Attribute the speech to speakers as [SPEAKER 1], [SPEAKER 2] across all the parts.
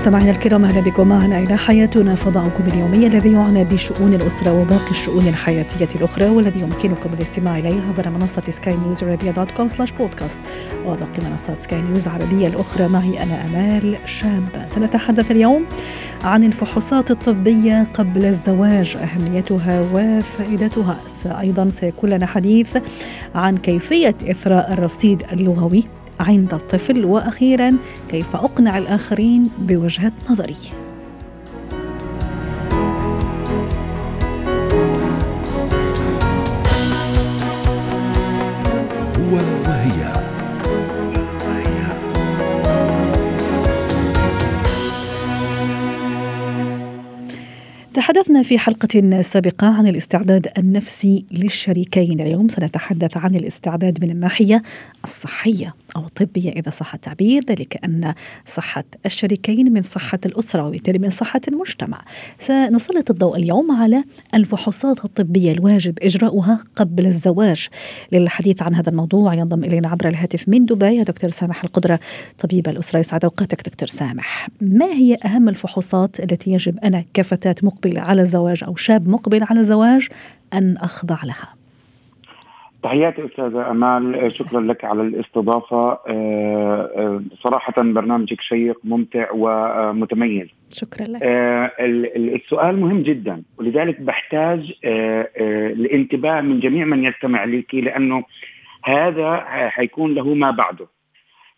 [SPEAKER 1] مستمعينا الكرام أهلا بكم. معنا إلى حياتنا فضاؤكم اليومي الذي يعنى بشؤون الأسرة وباقي الشؤون الحياتية الأخرى والذي يمكنكم الاستماع اليه عبر منصة سكاي نيوز عربيه dot com slash podcast وباقي منصات سكاي نيوز العربية الأخرى. معي أنا آمال شابه سنتحدث اليوم عن الفحوصات الطبية قبل الزواج أهميتها وفائدتها. أيضا سيكون لنا حديث عن كيفية إثراء الرصيد اللغوي. عند الطفل وأخيرا كيف أقنع الآخرين بوجهة نظري؟ تحدثنا في حلقة سابقة عن الاستعداد النفسي للشريكين. اليوم سنتحدث عن الاستعداد من الناحية الصحية أو الطبية إذا صح التعبير ذلك أن صحة الشريكين من صحة الأسرة وبالتالي من صحة المجتمع. سنسلط الضوء اليوم على الفحوصات الطبية الواجب إجراؤها قبل الزواج. للحديث عن هذا الموضوع ينضم إلينا عبر الهاتف من دبي دكتور سامح القدرة طبيب الأسرة يسعد أوقاتك دكتور سامح. ما هي أهم الفحوصات التي يجب أنا كفتاة مقبلة على الزواج أو شاب مقبل على الزواج أن أخضع لها.
[SPEAKER 2] تحياتي أستاذة أمال شكرا لك على الاستضافة. صراحة برنامجك شيق ممتع ومتميز.
[SPEAKER 1] شكرا لك.
[SPEAKER 2] السؤال مهم جدا ولذلك بحتاج الانتباه من جميع من يستمع لك لأنه هذا حيكون له ما بعده.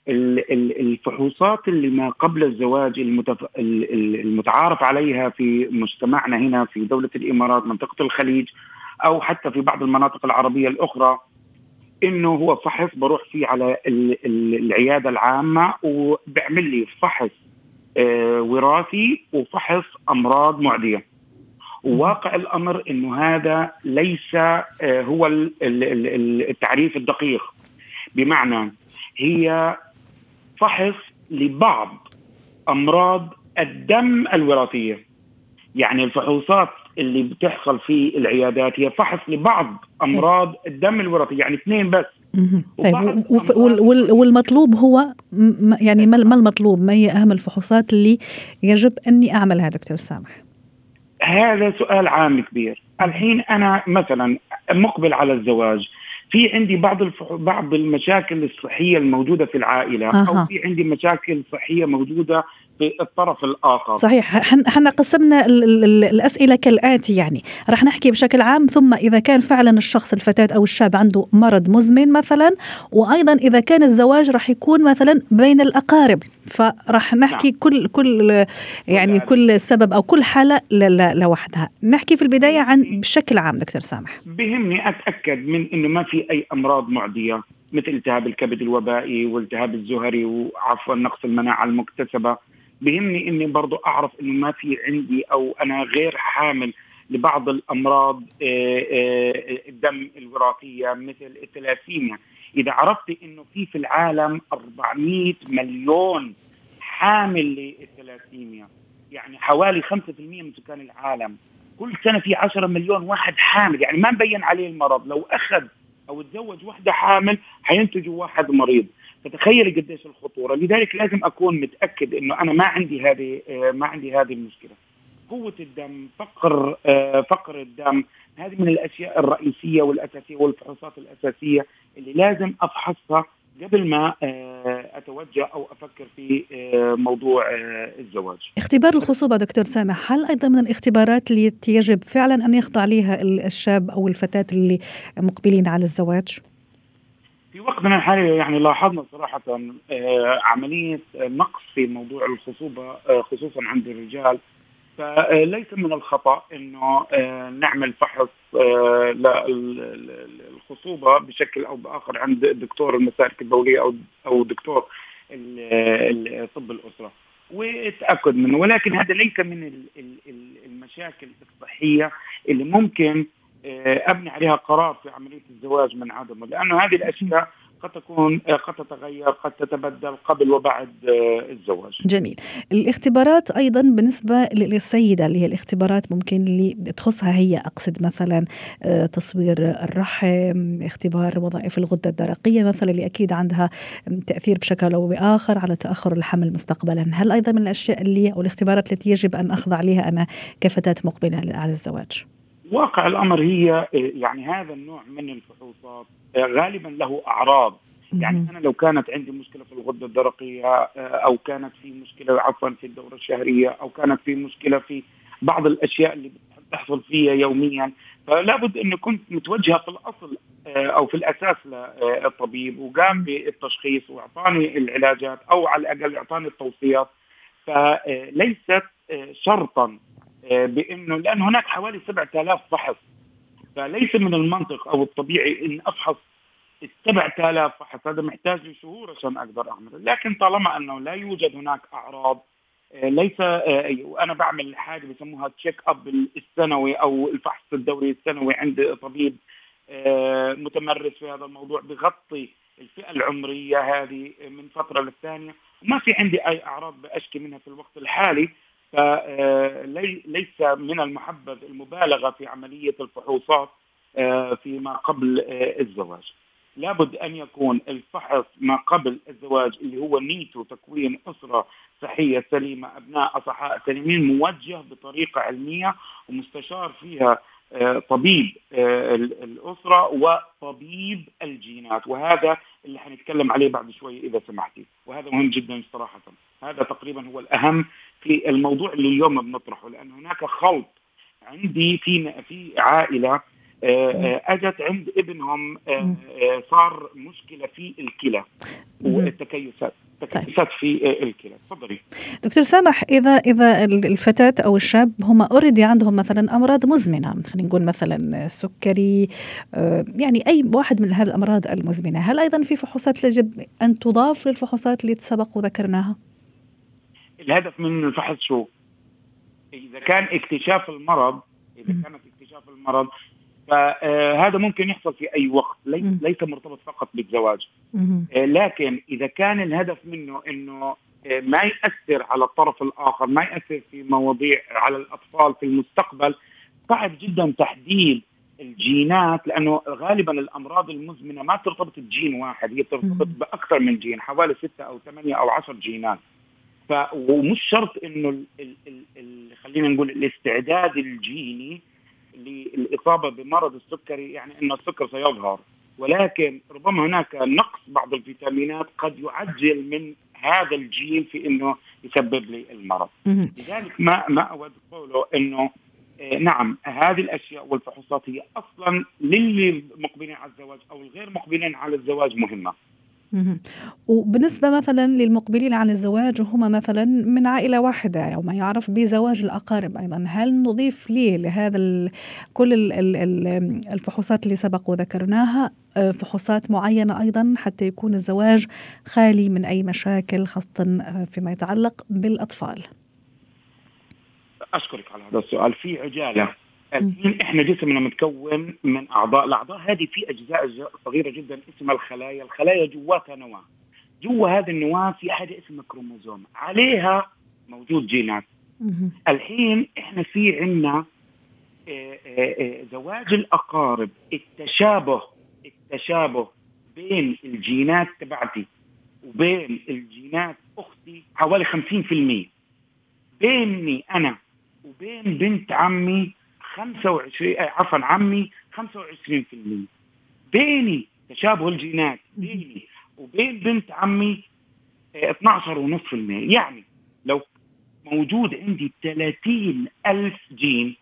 [SPEAKER 2] الفحوصات اللي ما قبل الزواج المتعارف عليها في مجتمعنا هنا في دولة الإمارات منطقة الخليج أو حتى في بعض المناطق العربية الأخرى إنه هو فحص بروح فيه على العيادة العامة وبيعمل لي فحص وراثي وفحص أمراض معدية. وواقع الأمر إنه هذا ليس هو التعريف الدقيق بمعنى هي فحص لبعض أمراض الدم الوراثية. يعني الفحوصات اللي بتحصل في العيادات هي فحص لبعض أمراض الدم الوراثي يعني اثنين بس.
[SPEAKER 1] طيب والمطلوب هو يعني ما المطلوب؟ ما هي أهم الفحوصات اللي يجب أني أعملها دكتور سامح؟
[SPEAKER 2] هذا سؤال عام كبير. الحين أنا مثلا مقبل على الزواج. في عندي بعض. بعض المشاكل الصحية الموجودة في العائلة أه. أو في عندي مشاكل صحية موجودة في الطرف الآخر.
[SPEAKER 1] صحيح. إحنا قسمنا ال ال الأسئلة كالآتي يعني. راح نحكي بشكل عام ثم إذا كان فعلا الشخص الفتاة أو الشاب عنده مرض مزمن مثلا وأيضا إذا كان الزواج راح يكون مثلا بين الأقارب. فراح نحكي نعم. كل كل يعني كل سبب أو كل حالة لوحدها. نحكي في البداية عن بشكل عام دكتور سامح.
[SPEAKER 2] بهمني أتأكد من إنه ما في أي أمراض معدية مثل التهاب الكبد الوبائي والتهاب الزهري وعفوا نقص المناعة المكتسبة. بهمني إني برضو أعرف إنه ما في عندي أو أنا غير حامل لبعض الأمراض الدم الوراثية مثل الثلاسيميا إذا عرفت إنه في في العالم 400 مليون حامل للثلاسيميا يعني حوالي 5% من سكان العالم كل سنة في 10 مليون واحد حامل. يعني ما مبين عليه المرض لو أخذ أو تزوج واحدة حامل حينتجوا واحد مريض. فتخيلي قديش الخطورة لذلك لازم أكون متأكد إنه أنا ما عندي هذه ما عندي هذه المشكلة قوة الدم فقر فقر الدم هذه من الأشياء الرئيسية والأساسية والفحوصات الأساسية اللي لازم أفحصها قبل ما أتوجه أو أفكر في موضوع الزواج.
[SPEAKER 1] اختبار الخصوبة دكتور سامح، هل أيضا من الاختبارات اللي يجب فعلا أن يخضع لها الشاب أو الفتاة اللي مقبلين على الزواج؟
[SPEAKER 2] في وقتنا الحالي يعني لاحظنا صراحة عملية نقص في موضوع الخصوبة خصوصا عند الرجال. فليس من الخطأ إنه نعمل فحص للخصوبه بشكل أو بآخر عند دكتور المسالك البوليه أو أو دكتور طب الأسرة. والتاكد منه. ولكن هذا ليس من المشاكل الصحية اللي ممكن آه، أبني عليها قرار في عملية الزواج من عدمه لأنه هذه الأشياء قد تكون آه، قد تتغير قد تتبدل قبل وبعد آه، الزواج.
[SPEAKER 1] جميل. الاختبارات أيضا بالنسبة للسيدة اللي هي الاختبارات ممكن اللي تخصها هي أقصد مثلا تصوير الرحم اختبار وظائف الغدة الدرقية مثلا اللي أكيد عندها تأثير بشكل أو بآخر على تأخر الحمل مستقبلا. هل أيضا من الأشياء اللي أو الاختبارات التي يجب أن أخضع لها أنا كفتاة مقبلة على الزواج؟
[SPEAKER 2] واقع الأمر هي يعني هذا النوع من الفحوصات غالبا له أعراض. يعني أنا لو كانت عندي مشكلة في الغدة الدرقية أو كانت في مشكلة عفوا في الدورة الشهرية أو كانت في مشكلة في بعض الأشياء اللي بتحصل فيها يوميا فلا بد إني كنت متوجهة في الأصل أو في الأساس للطبيب وقام بالتشخيص وأعطاني العلاجات أو على الأقل أعطاني التوصيات. فليست شرطا آه، بإنه لأن هناك حوالي 7000 فحص. فليس من المنطق أو الطبيعي إن أفحص ال 7000 فحص. هذا محتاج لي شهور عشان أقدر أعمله، لكن طالما أنه لا يوجد هناك أعراض آه، ليس آه، وأنا بعمل حاجة بسموها check up السنوي أو الفحص الدوري السنوي عند طبيب متمرس في هذا الموضوع بغطي الفئة العمرية هذه من فترة للثانية. وما في عندي أي أعراض بأشكي منها في الوقت الحالي. فليس من المحبذ المبالغة في عملية الفحوصات آه، فيما قبل آه، الزواج. لابد أن يكون الفحص ما قبل الزواج اللي هو نيته تكوين أسرة صحية سليمة أبناء أصحاء سليمين موجه بطريقة علمية ومستشار فيها آه، طبيب الأسرة وطبيب الجينات. وهذا اللي حنتكلم عليه بعد شوي إذا سمحتي. وهذا مهم جدا صراحة. هذا تقريبا هو الأهم في الموضوع اللي اليوم بنطرحه لأن هناك خلط عندي في في عائلة آه، آه، أجت عند ابنهم آه، صار مشكلة في الكلى والتكيسات تكيسات في الكلى. تفضلي.
[SPEAKER 1] دكتور سامح إذا إذا الفتاة أو الشاب هم already عندهم مثلا أمراض مزمنة خلينا نقول مثلا سكري يعني أي واحد من هذه الأمراض المزمنة هل أيضا في فحوصات يجب أن تضاف للفحوصات اللي سبق وذكرناها؟
[SPEAKER 2] الهدف من الفحص شو؟ إذا كان اكتشاف المرض إذا كانت اكتشاف المرض فهذا ممكن يحصل في أي وقت ليس مرتبط فقط بالزواج. آه، لكن إذا كان الهدف منه إنه آه، ما يأثر على الطرف الآخر ما يأثر في مواضيع على الأطفال في المستقبل صعب جدا تحديد الجينات لأنه غالبا الأمراض المزمنة ما ترتبط بجين واحد هي ترتبط بأكثر من جين حوالي ستة أو ثمانية أو عشر جينات. ف ومش شرط إنه ال ال ال خلينا نقول الاستعداد الجيني للإصابة بمرض السكري يعني إنه السكر سيظهر. ولكن ربما هناك نقص بعض الفيتامينات قد يعجل من هذا الجين في إنه يسبب لي المرض. لذلك ما ما أود قوله إنه آه، نعم هذه الأشياء والفحوصات هي أصلا للي مقبلين على الزواج أو الغير مقبلين على الزواج مهمة.
[SPEAKER 1] وبالنسبة مثلا للمقبلين على الزواج وهم مثلا من عائلة واحدة أو ما يعرف بزواج الأقارب أيضا. هل نضيف ليه لهذا كل الفحوصات اللي سبق وذكرناها آه، فحوصات معينة أيضا حتى يكون الزواج خالي من أي مشاكل خاصة آه، فيما يتعلق بالأطفال.
[SPEAKER 2] أشكرك على هذا السؤال. في عجالة. الحين إحنا جسمنا متكون من أعضاء، الأعضاء هذه في أجزاء صغيرة جدا اسمها الخلايا، الخلايا جواتها نواة. جوا هذه النواة في حاجة اسمها كروموزوم، عليها موجود جينات. الحين إحنا في عندنا آه، آه، آه، زواج الأقارب. التشابه التشابه بين الجينات تبعتي وبين الجينات أختي حوالي 50% بيني أنا وبين بنت عمي 25 آه، عفوا عمي 25% بيني تشابه الجينات بيني وبين بنت عمي 12.5% آه، يعني لو موجود عندي 30 ألف جين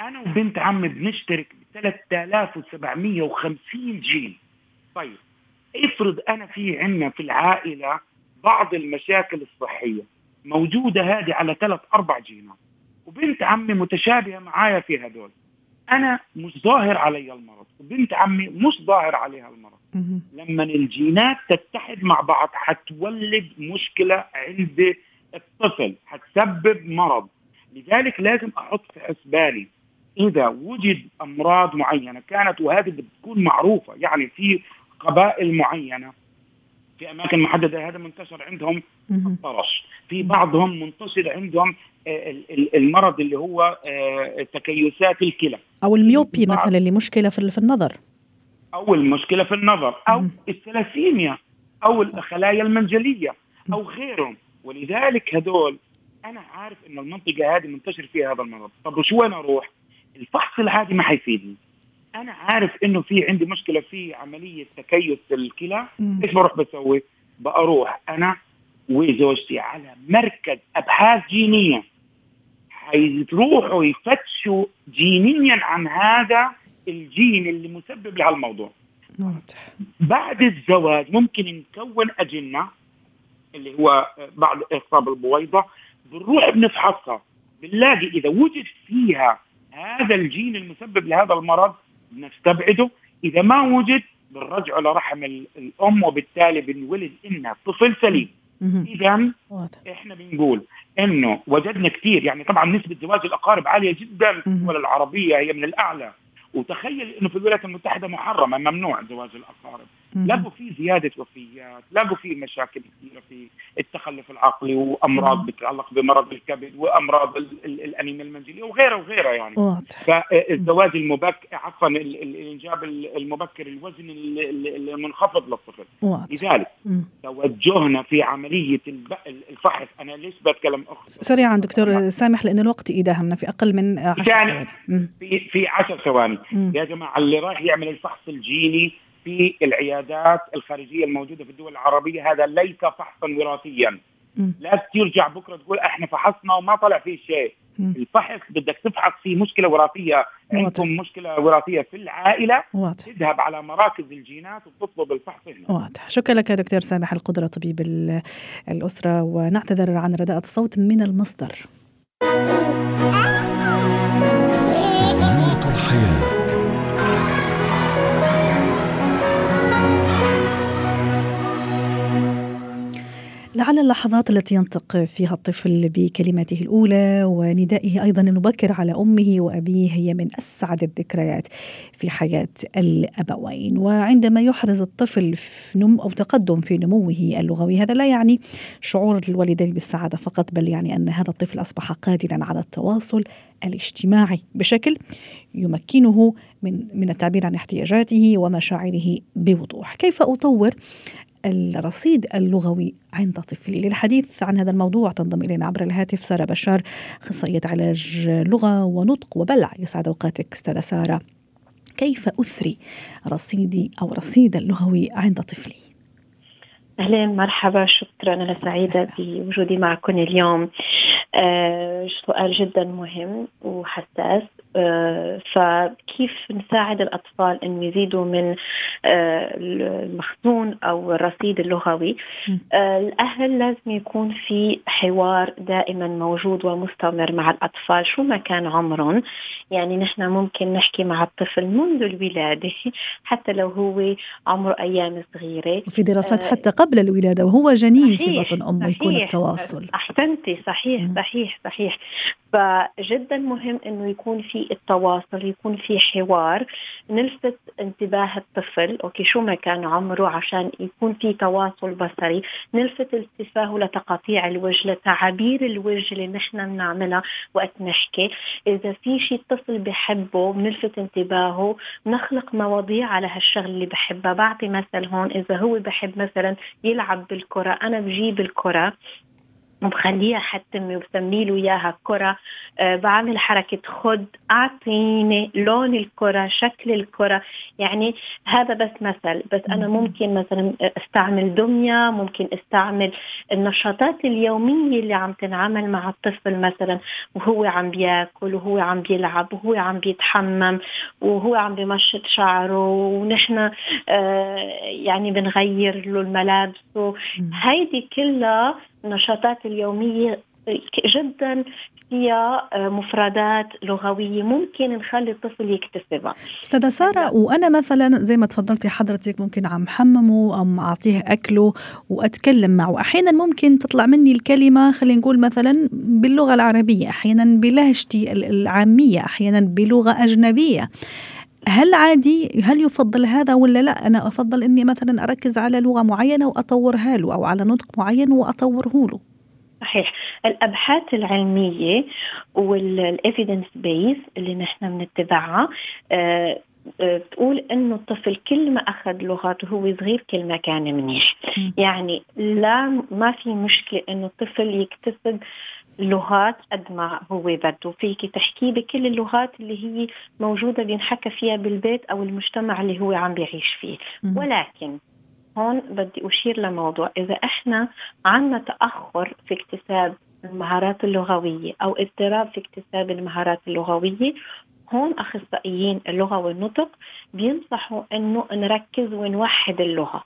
[SPEAKER 2] أنا وبنت عمي بنشترك ب 3750 جين. طيب افرض أنا في عندنا في العائلة بعض المشاكل الصحية موجودة هذه على ثلاث أربع جينات. وبنت عمي متشابهة معايا في هدول. أنا مش ظاهر علي المرض وبنت عمي مش ظاهر عليها المرض. لما الجينات تتحد مع بعض حتولد مشكلة عند الطفل حتسبب مرض. لذلك لازم أحط في حسباني إذا وجد أمراض معينة كانت وهذه بتكون معروفة يعني في قبائل معينة في أماكن محددة هذا منتشر عندهم الطرش. في بعضهم منتشر عندهم آه، المرض اللي هو آه، تكيسات الكلى.
[SPEAKER 1] أو الميوبي مثلا اللي مشكلة في النظر.
[SPEAKER 2] أو المشكلة في النظر أو الثلاسيميا أو الخلايا المنجلية أو غيرهم. ولذلك هدول أنا عارف إن المنطقة هذه منتشر فيها هذا المرض. طب وش وين أروح؟ الفحص العادي ما حيفيدني. أنا عارف إنه في عندي مشكلة في عملية تكيس الكلى. إيش بروح بسوي؟ بروح أنا وزوجتي على مركز أبحاث جينية. حيروحوا يفتشوا جينيا عن هذا الجين اللي مسبب لهالموضوع واضح. بعد الزواج ممكن نكون أجنة اللي هو بعد اصاب البويضة. بنروح بنفحصها. بنلاقي إذا وجد فيها هذا الجين المسبب لهذا المرض بنستبعده إذا ما وجد بنرجعه لرحم الأم وبالتالي بنولد إنها طفل سليم. اذا إحنا بنقول إنه وجدنا كثير يعني طبعا نسبة زواج الأقارب عالية جدا في الدول العربية هي من الأعلى. وتخيل إنه في الولايات المتحدة محرمة ممنوع زواج الأقارب. لقوا في زيادة وفيات لقوا في مشاكل كثيرة في التخلف العقلي وأمراض بتتعلق بمرض الكبد وأمراض الأنيميا المنزلية وغيرها وغيرها يعني. واضح. فالزواج المبكر عفوا الإنجاب المبكر الوزن المنخفض للطفل. واضح. لذلك توجهنا في عملية الفحص. أنا ليش بتكلم
[SPEAKER 1] أخت؟ سريعا دكتور سامح لأن الوقت يداهمنا في أقل من 10
[SPEAKER 2] ثواني. في في 10 ثواني. يا جماعة اللي راح يعمل الفحص الجيني في العيادات الخارجية الموجودة في الدول العربية هذا ليس فحصا وراثيا. لا ترجع بكرة تقول إحنا فحصنا وما طلع فيه شيء. الفحص بدك تفحص في مشكلة وراثية. عندكم مشكلة وراثية في العائلة. واضح. تذهب على مراكز الجينات وتطلب الفحص هنا.
[SPEAKER 1] واضح. شكرا لك دكتور سامح القدرة طبيب الأسرة. ونعتذر عن رداءة الصوت من المصدر. زينة الحياة. لعل اللحظات التي ينطق فيها الطفل بكلماته الأولى وندائه أيضا المبكر على أمه وأبيه هي من أسعد الذكريات في حياة الأبوين وعندما يحرز الطفل في نم أو تقدم في نموه اللغوي هذا لا يعني شعور الوالدين بالسعادة فقط بل يعني أن هذا الطفل أصبح قادرا على التواصل الاجتماعي بشكل يمكنه من من التعبير عن احتياجاته ومشاعره بوضوح. كيف أطور الرصيد اللغوي عند طفلي. للحديث عن هذا الموضوع تنضم إلينا عبر الهاتف سارة بشار أخصائية علاج لغة ونطق وبلع. يسعد أوقاتك أستاذة سارة. كيف أثري رصيدي أو رصيد اللغوي عند طفلي؟
[SPEAKER 3] اهلين مرحبا شكرا أنا سعيدة بوجودي معكم اليوم. سؤال جدا مهم وحساس. آه فكيف نساعد الأطفال إن يزيدوا من آه المخزون أو الرصيد اللغوي؟ آه الأهل لازم يكون في حوار دائما موجود ومستمر مع الأطفال شو ما كان عمرهم. يعني نحن ممكن نحكي مع الطفل منذ الولادة حتى لو هو عمره أيام صغيرة.
[SPEAKER 1] وفي دراسات آه، حتى قبل قبل الولادة وهو جنين في بطن أمه يكون التواصل.
[SPEAKER 3] أحسنتي صحيح. صحيح صحيح. فجدا مهم إنه يكون في التواصل يكون في حوار. نلفت انتباه الطفل أوكي شو ما كان عمره عشان يكون في تواصل بصري. نلفت انتباهه لتقاطيع الوجه لتعابير الوجه اللي نحن بنعملها وقت نحكي. إذا في شيء الطفل بحبه بنلفت انتباهه نخلق مواضيع على هالشغل اللي بحبها. بعطي مثل هون إذا هو بحب مثلا يلعب بالكرة أنا بجيب الكرة. وبخليها حتى وبسمي له إياها كرة. أه بعمل حركة خد أعطيني لون الكرة شكل الكرة. يعني هذا بس مثل. بس أنا ممكن مثلا أستعمل دمية ممكن أستعمل النشاطات اليومية اللي عم تنعمل مع الطفل مثلا. وهو عم بياكل وهو عم بيلعب وهو عم بيتحمم وهو عم بمشط شعره. ونحن آه يعني بنغير له الملابس. هيدي كلها النشاطات اليومية جدا فيها آه، مفردات لغوية ممكن نخلي الطفل يكتسبها.
[SPEAKER 1] أستاذة سارة وأنا مثلا زي ما تفضلتي حضرتك ممكن عم حممه أو أعطيه أكله وأتكلم معه. أحيانا ممكن تطلع مني الكلمة خلينا نقول مثلا باللغة العربية أحيانا بلهجتي العامية أحيانا بلغة أجنبية. هل عادي هل يفضل هذا ولا لا؟ أنا أفضل إني مثلا أركز على لغة معينة وأطورها له أو على نطق معين وأطوره له.
[SPEAKER 3] صحيح. الأبحاث العلمية وال evidence base اللي نحن بنتبعها آه بتقول إنه الطفل كل ما أخذ لغات وهو صغير كل ما كان منيح. يعني لا ما في مشكلة إنه الطفل يكتسب لغات قد ما هو بده. فيك تحكيه بكل اللغات اللي هي موجودة بينحكى فيها بالبيت أو المجتمع اللي هو عم بيعيش فيه. ولكن هون بدي أشير لموضوع. إذا إحنا عنا تأخر في اكتساب المهارات اللغوية أو اضطراب في اكتساب المهارات اللغوية هون أخصائيين اللغة والنطق بينصحوا إنه نركز ونوحد اللغة.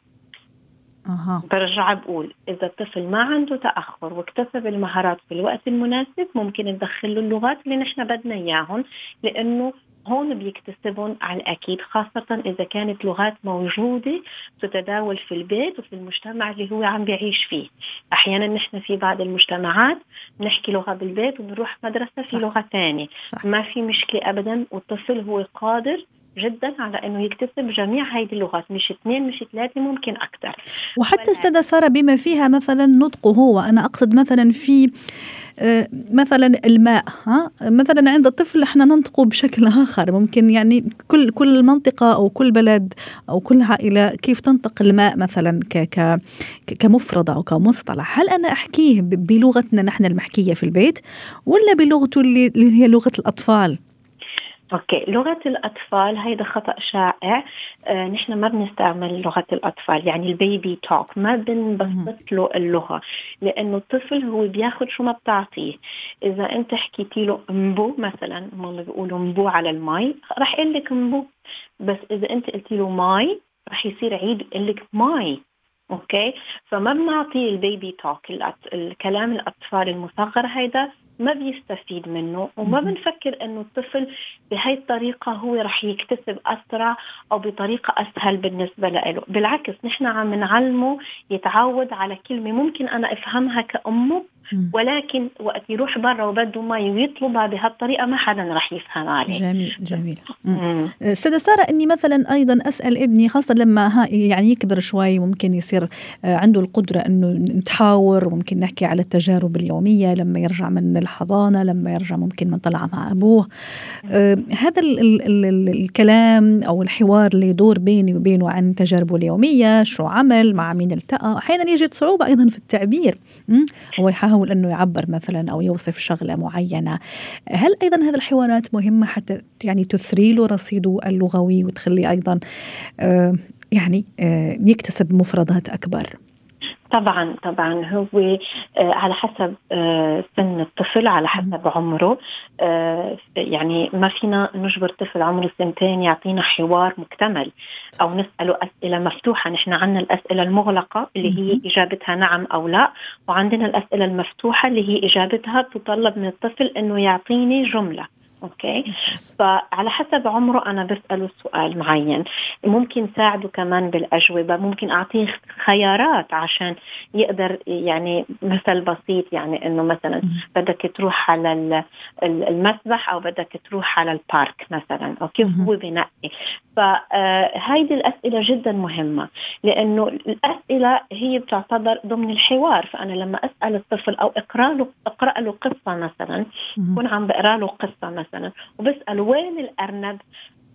[SPEAKER 3] أه. برجع بقول إذا الطفل ما عنده تأخر واكتسب المهارات في الوقت المناسب ممكن ندخل له اللغات اللي نحن بدنا إياهم لأنه هون بيكتسبهم على الأكيد خاصة إذا كانت لغات موجودة تتداول في البيت وفي المجتمع اللي هو عم بيعيش فيه. أحيانا نحن في بعض المجتمعات نحكي لغة بالبيت ونروح مدرسة في لغة ثانية ما في مشكلة أبدا والطفل هو قادر جدا على أنه يكتسب جميع هذه اللغات مش اثنين مش ثلاثة ممكن أكثر.
[SPEAKER 1] وحتى أستاذة سارة بما فيها مثلا نطقه هو أنا أقصد مثلا في آه، مثلا الماء ها؟ مثلا عند الطفل إحنا ننطقه بشكل آخر ممكن يعني كل كل منطقة أو كل بلد أو كل عائلة كيف تنطق الماء مثلا ك ك كمفرد أو كمصطلح؟ هل أنا أحكيه بلغتنا نحن المحكية في البيت ولا بلغته اللي هي لغة الأطفال؟
[SPEAKER 3] okay لغة الأطفال هيدا خطأ شائع. آه نحن ما بنستعمل لغة الأطفال يعني ال baby talk ما بنبسط له اللغة لأنه الطفل هو بياخذ شو ما بتعطيه. إذا أنت حكيتي له مبو مثلا هم بيقولوا مبو على المي رح يقول لك مبو. بس إذا أنت قلتي له ماي رح يصير يعيد يقول لك ماي. أوكي؟ فما بنعطي ال baby talk الكلام الأطفال المصغر هيدا. ما بيستفيد منه وما بنفكر إنه الطفل بهي الطريقة هو رح يكتسب اسرع أو بطريقة أسهل بالنسبة له. بالعكس نحن عم نعلمه يتعود على كلمة ممكن أنا أفهمها كأمه ولكن وقت يروح برا وبده مي ويطلبها بهالطريقه ما حدا رح يفهم عليه.
[SPEAKER 1] جميل جميل. أستاذة سارة إني مثلا أيضا أسأل ابني خاصة لما ها يعني يكبر شوي ممكن يصير آه، عنده القدرة إنه نتحاور وممكن نحكي على التجارب اليومية لما يرجع من الحضانة لما يرجع ممكن من طلع مع أبوه. آه، هذا ال ال ال الكلام أو الحوار اللي يدور بيني وبينه عن تجاربه اليومية شو عمل مع مين التقى. أحيانا يجد صعوبة أيضا في التعبير. هو يحاول يحاول أنه يعبر مثلا أو يوصف شغلة معينة. هل أيضا هذه الحوارات مهمة حتى يعني تثري له رصيده اللغوي وتخليه أيضا آه، يعني آه، يكتسب مفردات أكبر؟
[SPEAKER 3] طبعا طبعا هو آه، على حسب آه، سن الطفل على حسب عمره. آه، يعني ما فينا نجبر طفل عمره سنتين يعطينا حوار مكتمل أو نسأله أسئلة مفتوحة. نحن عندنا الأسئلة المغلقة اللي هي إجابتها نعم أو لا وعندنا الأسئلة المفتوحة اللي هي إجابتها تطلب من الطفل إنه يعطيني جملة. أوكي؟ فعلى حسب عمره أنا بساله سؤال معين. ممكن ساعده كمان بالأجوبة ممكن أعطيه خيارات عشان يقدر يعني مثل بسيط يعني إنه مثلا بدك تروح على المسبح أو بدك تروح على ال park مثلا أوكي؟ هو بنقي. فهيدي الأسئلة جدا مهمة لأنه الأسئلة هي بتعتبر ضمن الحوار. فأنا لما أسأل الطفل أو أقرأ له أقرأ له قصة مثلا بكون عم بقرأ له قصة مثلا. مثلا وبسأل وين الأرنب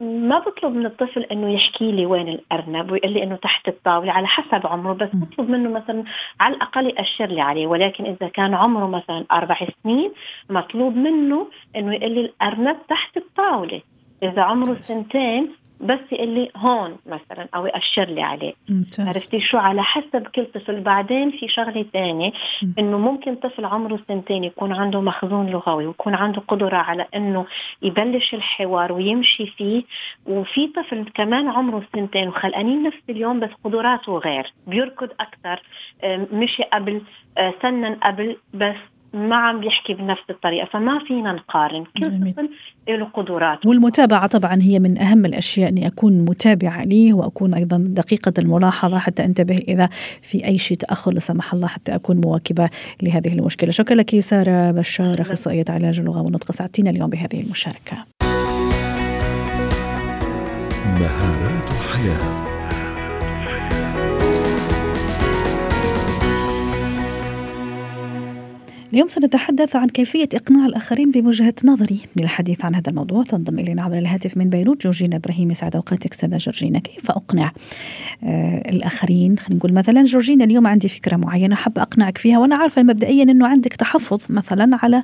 [SPEAKER 3] ما بطلب من الطفل إنه يحكي لي وين الأرنب ويقول لي إنه تحت الطاولة على حسب عمره بس بطلب منه مثلا على الأقل يأشر لي عليه. ولكن إذا كان عمره مثلا أربع سنين مطلوب منه إنه يقول لي الأرنب تحت الطاولة. إذا عمره سنتين بس يقول لي هون مثلا أو ياشر لي عليه. ممتاز. عرفتي شو؟ على حسب كل طفل. بعدين في شغلة ثانية إنه ممكن طفل عمره سنتين يكون عنده مخزون لغوي ويكون عنده قدرة على إنه يبلش الحوار ويمشي فيه. وفي طفل كمان عمره سنتين وخلقانين نفس اليوم بس قدراته غير. بيركض أكثر مشي قبل آه، سنن قبل بس ما عم بيحكي بنفس الطريقة فما فينا نقارن كل طفل له قدرات
[SPEAKER 1] والمتابعة طبعا هي من أهم الأشياء إني أكون متابعة ليه وأكون أيضا دقيقة الملاحظة حتى أنتبه إذا في أي شيء تأخر لا سمح الله حتى أكون مواكبة لهذه المشكلة. شكرا لك سارة بشار أخصائية علاج اللغة والنطق. سعدتينا اليوم بهذه المشاركة.
[SPEAKER 4] مهارات حياة.
[SPEAKER 1] اليوم سنتحدث عن كيفية إقناع الآخرين بوجهة نظري. للحديث عن هذا الموضوع تنضم إلينا عبر الهاتف من بيروت جورجينا إبراهيم. يسعد أوقاتك أستاذة جورجينا. كيف أقنع آه الآخرين؟ خلينا نقول مثلا جورجينا اليوم عندي فكرة معينة حابة أقنعك فيها وأنا عارفة مبدئيا أنه عندك تحفظ مثلا على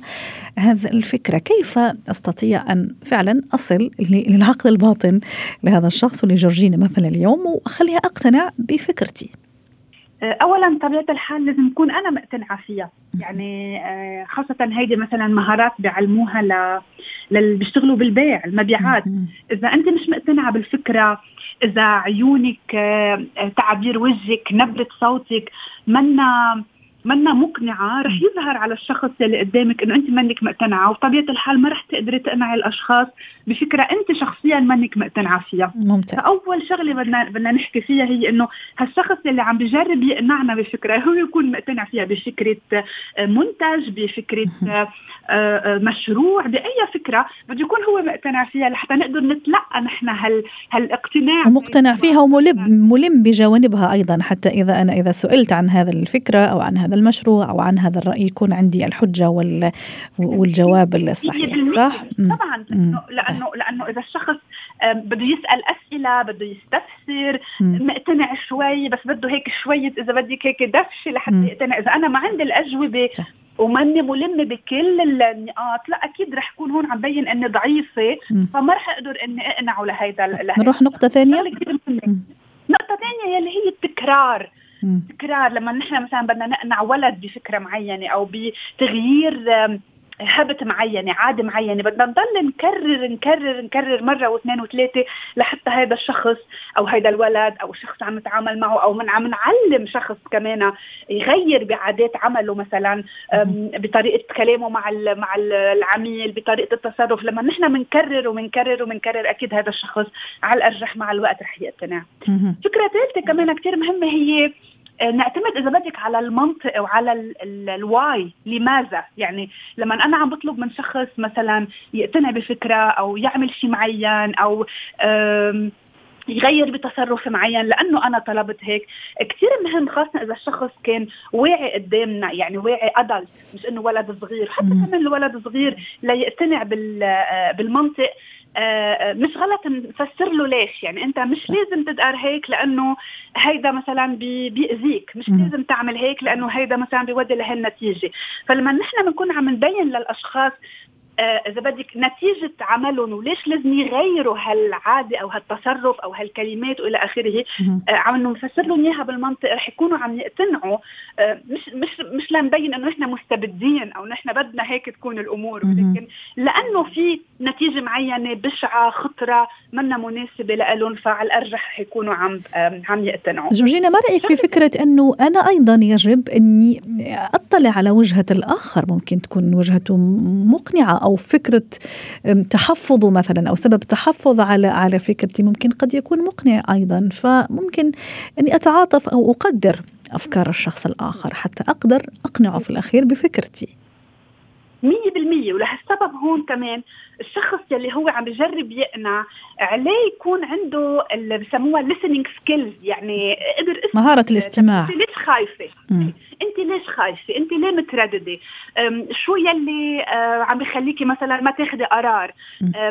[SPEAKER 1] هذه الفكرة. كيف أستطيع أن فعلا أصل للعقل الباطن لهذا الشخص ولجورجينا مثلا اليوم؟ وأخليها أقتنع بفكرتي.
[SPEAKER 5] اولا طبيعة الحال لازم اكون أنا مقتنعة فيها. يعني آه، خاصة هيدي مثلا مهارات بيعلموها ل للي بيشتغلوا بالبيع المبيعات. إذا أنت مش مقتنعة بالفكرة إذا عيونك آه، تعابير وجهك نبرة صوتك منا منا مقنعة رح يظهر على الشخص اللي قدامك إنه أنت منك مقتنعة وبطبيعه الحال ما رح تقدري تقنعي الأشخاص بفكرة أنت شخصيا منك مقتنعة فيها.
[SPEAKER 1] ممتاز.
[SPEAKER 5] فأول شغلة بدنا بدنا نحكي فيها هي إنه هالشخص اللي عم بجرب يقنعنا بفكرة هو يكون مقتنع فيها بفكرة آه، منتج بفكرة آه، آه، مشروع بأي فكرة بده يكون هو مقتنع فيها لحتى نقدر نتلقى نحن هال هالاقتناع.
[SPEAKER 1] ومقتنع فيها وملم ملم بجوانبها أيضا حتى إذا أنا إذا سئلت عن هذا الفكرة أو عن هذا المشروع أو عن هذا الرأي يكون عندي الحجة وال والجواب الصحيح صح؟
[SPEAKER 5] طبعا لأنه لأنه لأنه إذا الشخص بده يسأل أسئلة بده يستفسر مقتنع شوي بس بده هيك شوية إذا بدك هيك دفشة لحتى يقتنع. إذا أنا ما عندي الأجوبة وماني ملمة بكل النقاط لا أكيد رح اكون هون عم بين إني ضعيفة فما رح أقدر إني أقنعه لهيدا
[SPEAKER 1] نروح نقطة ثانية؟
[SPEAKER 5] نقطة ثانية يلي هي التكرار. تكرار لما نحن مثلا بدنا نقنع ولد بفكرة معينة أو بتغيير هبت معينة عادة معينة بدنا نضل نكرر نكرر نكرر مرة واثنين وثلاثة لحتى هذا الشخص أو هذا الولد أو شخص عم نتعامل معه أو من عم نعلم شخص كمان يغير بعادات عمله مثلا بطريقة كلامه مع مع العميل بطريقة التصرف. لما نحن بنكرر وبنكرر وبنكرر أكيد هذا الشخص على الأرجح مع الوقت رح يقتنع. فكرة ثالثة كمان كثير مهمة هي نعتمد إذا بدك على المنطق وعلى الواي لماذا؟ يعني لما أنا عم بطلب من شخص مثلا يقتنع بفكرة أو يعمل شيء معين أو يغير بتصرف معين لأنه أنا طلبت هيك. كثير مهم خاصة إذا الشخص كان واعي قدامنا يعني واعي ادلت مش إنه ولد صغير. حتى كمان الولد صغير ليقتنع بالمنطق آه، مش غلط نفسر له ليش. يعني أنت مش لازم تدقر هيك لأنه هيدا مثلا بيأذيك. مش لازم تعمل هيك لأنه هيدا مثلا بيودي لهالنتيجة. فلما نحن بنكون عم نبين للأشخاص إذا بدك نتيجة عملهم وليش لازم يغيروا هالعادة أو هالتصرف أو هالكلمات وإلى آخره؟ آه، عم نفسر لهم إياها بالمنطق رح يكونوا عم يقتنعوا. آه، مش مش مش لنبين إنه نحن مستبدين أو نحن بدنا هيك تكون الأمور ولكن لأنه في نتيجة معينة بشعة خطرة منا مناسبة لهم فعلى الارجح حيكونوا عم عم يقتنعوا.
[SPEAKER 1] جورجينا ما رأيك في فكرة إنه أنا أيضا يجب إني أطلع على وجهة الآخر؟ ممكن تكون وجهته مقنعة أو فكرة تحفظه مثلا أو سبب تحفظ على على فكرتي ممكن قد يكون مقنع أيضا. فممكن أني أتعاطف أو أقدر أفكار الشخص الآخر حتى أقدر أقنعه في الأخير بفكرتي.
[SPEAKER 5] مية بالمية. ولهالسبب هون كمان الشخص يلي هو عم بجرب يقنع عليه يكون عنده اللي بسموها listening skills يعني قدر
[SPEAKER 1] مهارة الاستماع
[SPEAKER 5] انت ليش خايفة؟ انت ليش خايفة؟ انت ليه مترددة؟ شو يلي آه، عم بخليكي مثلا ما تاخذي قرار؟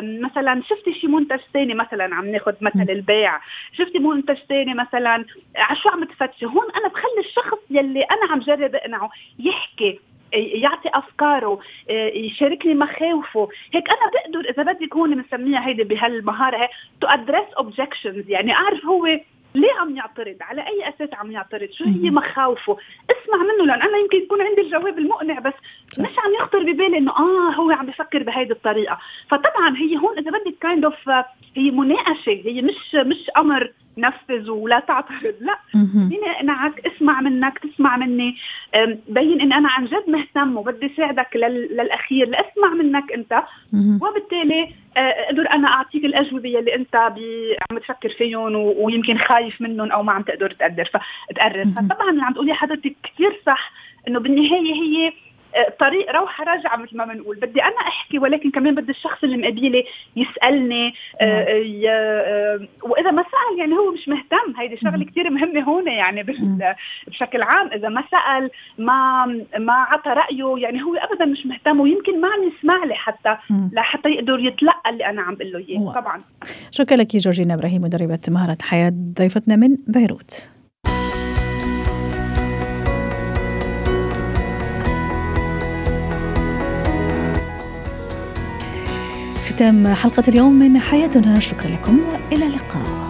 [SPEAKER 5] مثلا شفتي شي منتج ثاني مثلا عم ناخذ مثل البيع، شفتي منتج ثاني مثلا على شو عم تفتشي؟ هون أنا بخلي الشخص يلي أنا عم جرب أقنعه يحكي يعطي أفكاره يشاركني مخاوفه هيك أنا بقدر إذا بدك هون بنسميها هيدي بهالمهارة to address objections يعني أعرف هو ليه عم يعترض على أي أساس عم يعترض شو هي مخاوفه؟ اسمع منه لأن أنا يمكن يكون عندي الجواب المقنع بس مش عم يخطر ببالي إنه آه هو عم بفكر بهيدي الطريقة. فطبعا هي هون إذا بدك kind of هي مناقشة هي مش مش أمر نفذ ولا تعترض. لا. فيني اقنعك اسمع منك تسمع مني. بين اني أنا عن جد مهتم وبدي ساعدك للأخير لأسمع منك أنت. وبالتالي أقدر أنا أعطيك الأجوبة اللي أنت عم تفكر فيهم ويمكن خايف منهم أو ما عم تقدر تقدر فتقرر فطبعا اللي عم تقولي حضرتك كثير صح إنه بالنهاية هي طريق روحة راجعة مثل ما بنقول. بدي أنا أحكي ولكن كمان بدي الشخص اللي مقابلي يسألني آه، آه، وإذا ما سأل يعني هو مش مهتم. هيدي شغلة كثير مهمة هون يعني بشكل عام. إذا ما سأل ما ما عطى رأيه يعني هو ابدا مش مهتم ويمكن ما عم يسمع لي حتى لحتى يقدر يتلقى اللي أنا عم بقول له إياه. طبعا.
[SPEAKER 1] شكرا لك جورجينا إبراهيم مدربة مهارة حياة ضيفتنا من بيروت. ختام حلقة اليوم من حياتنا. شكرا لكم وإلى اللقاء.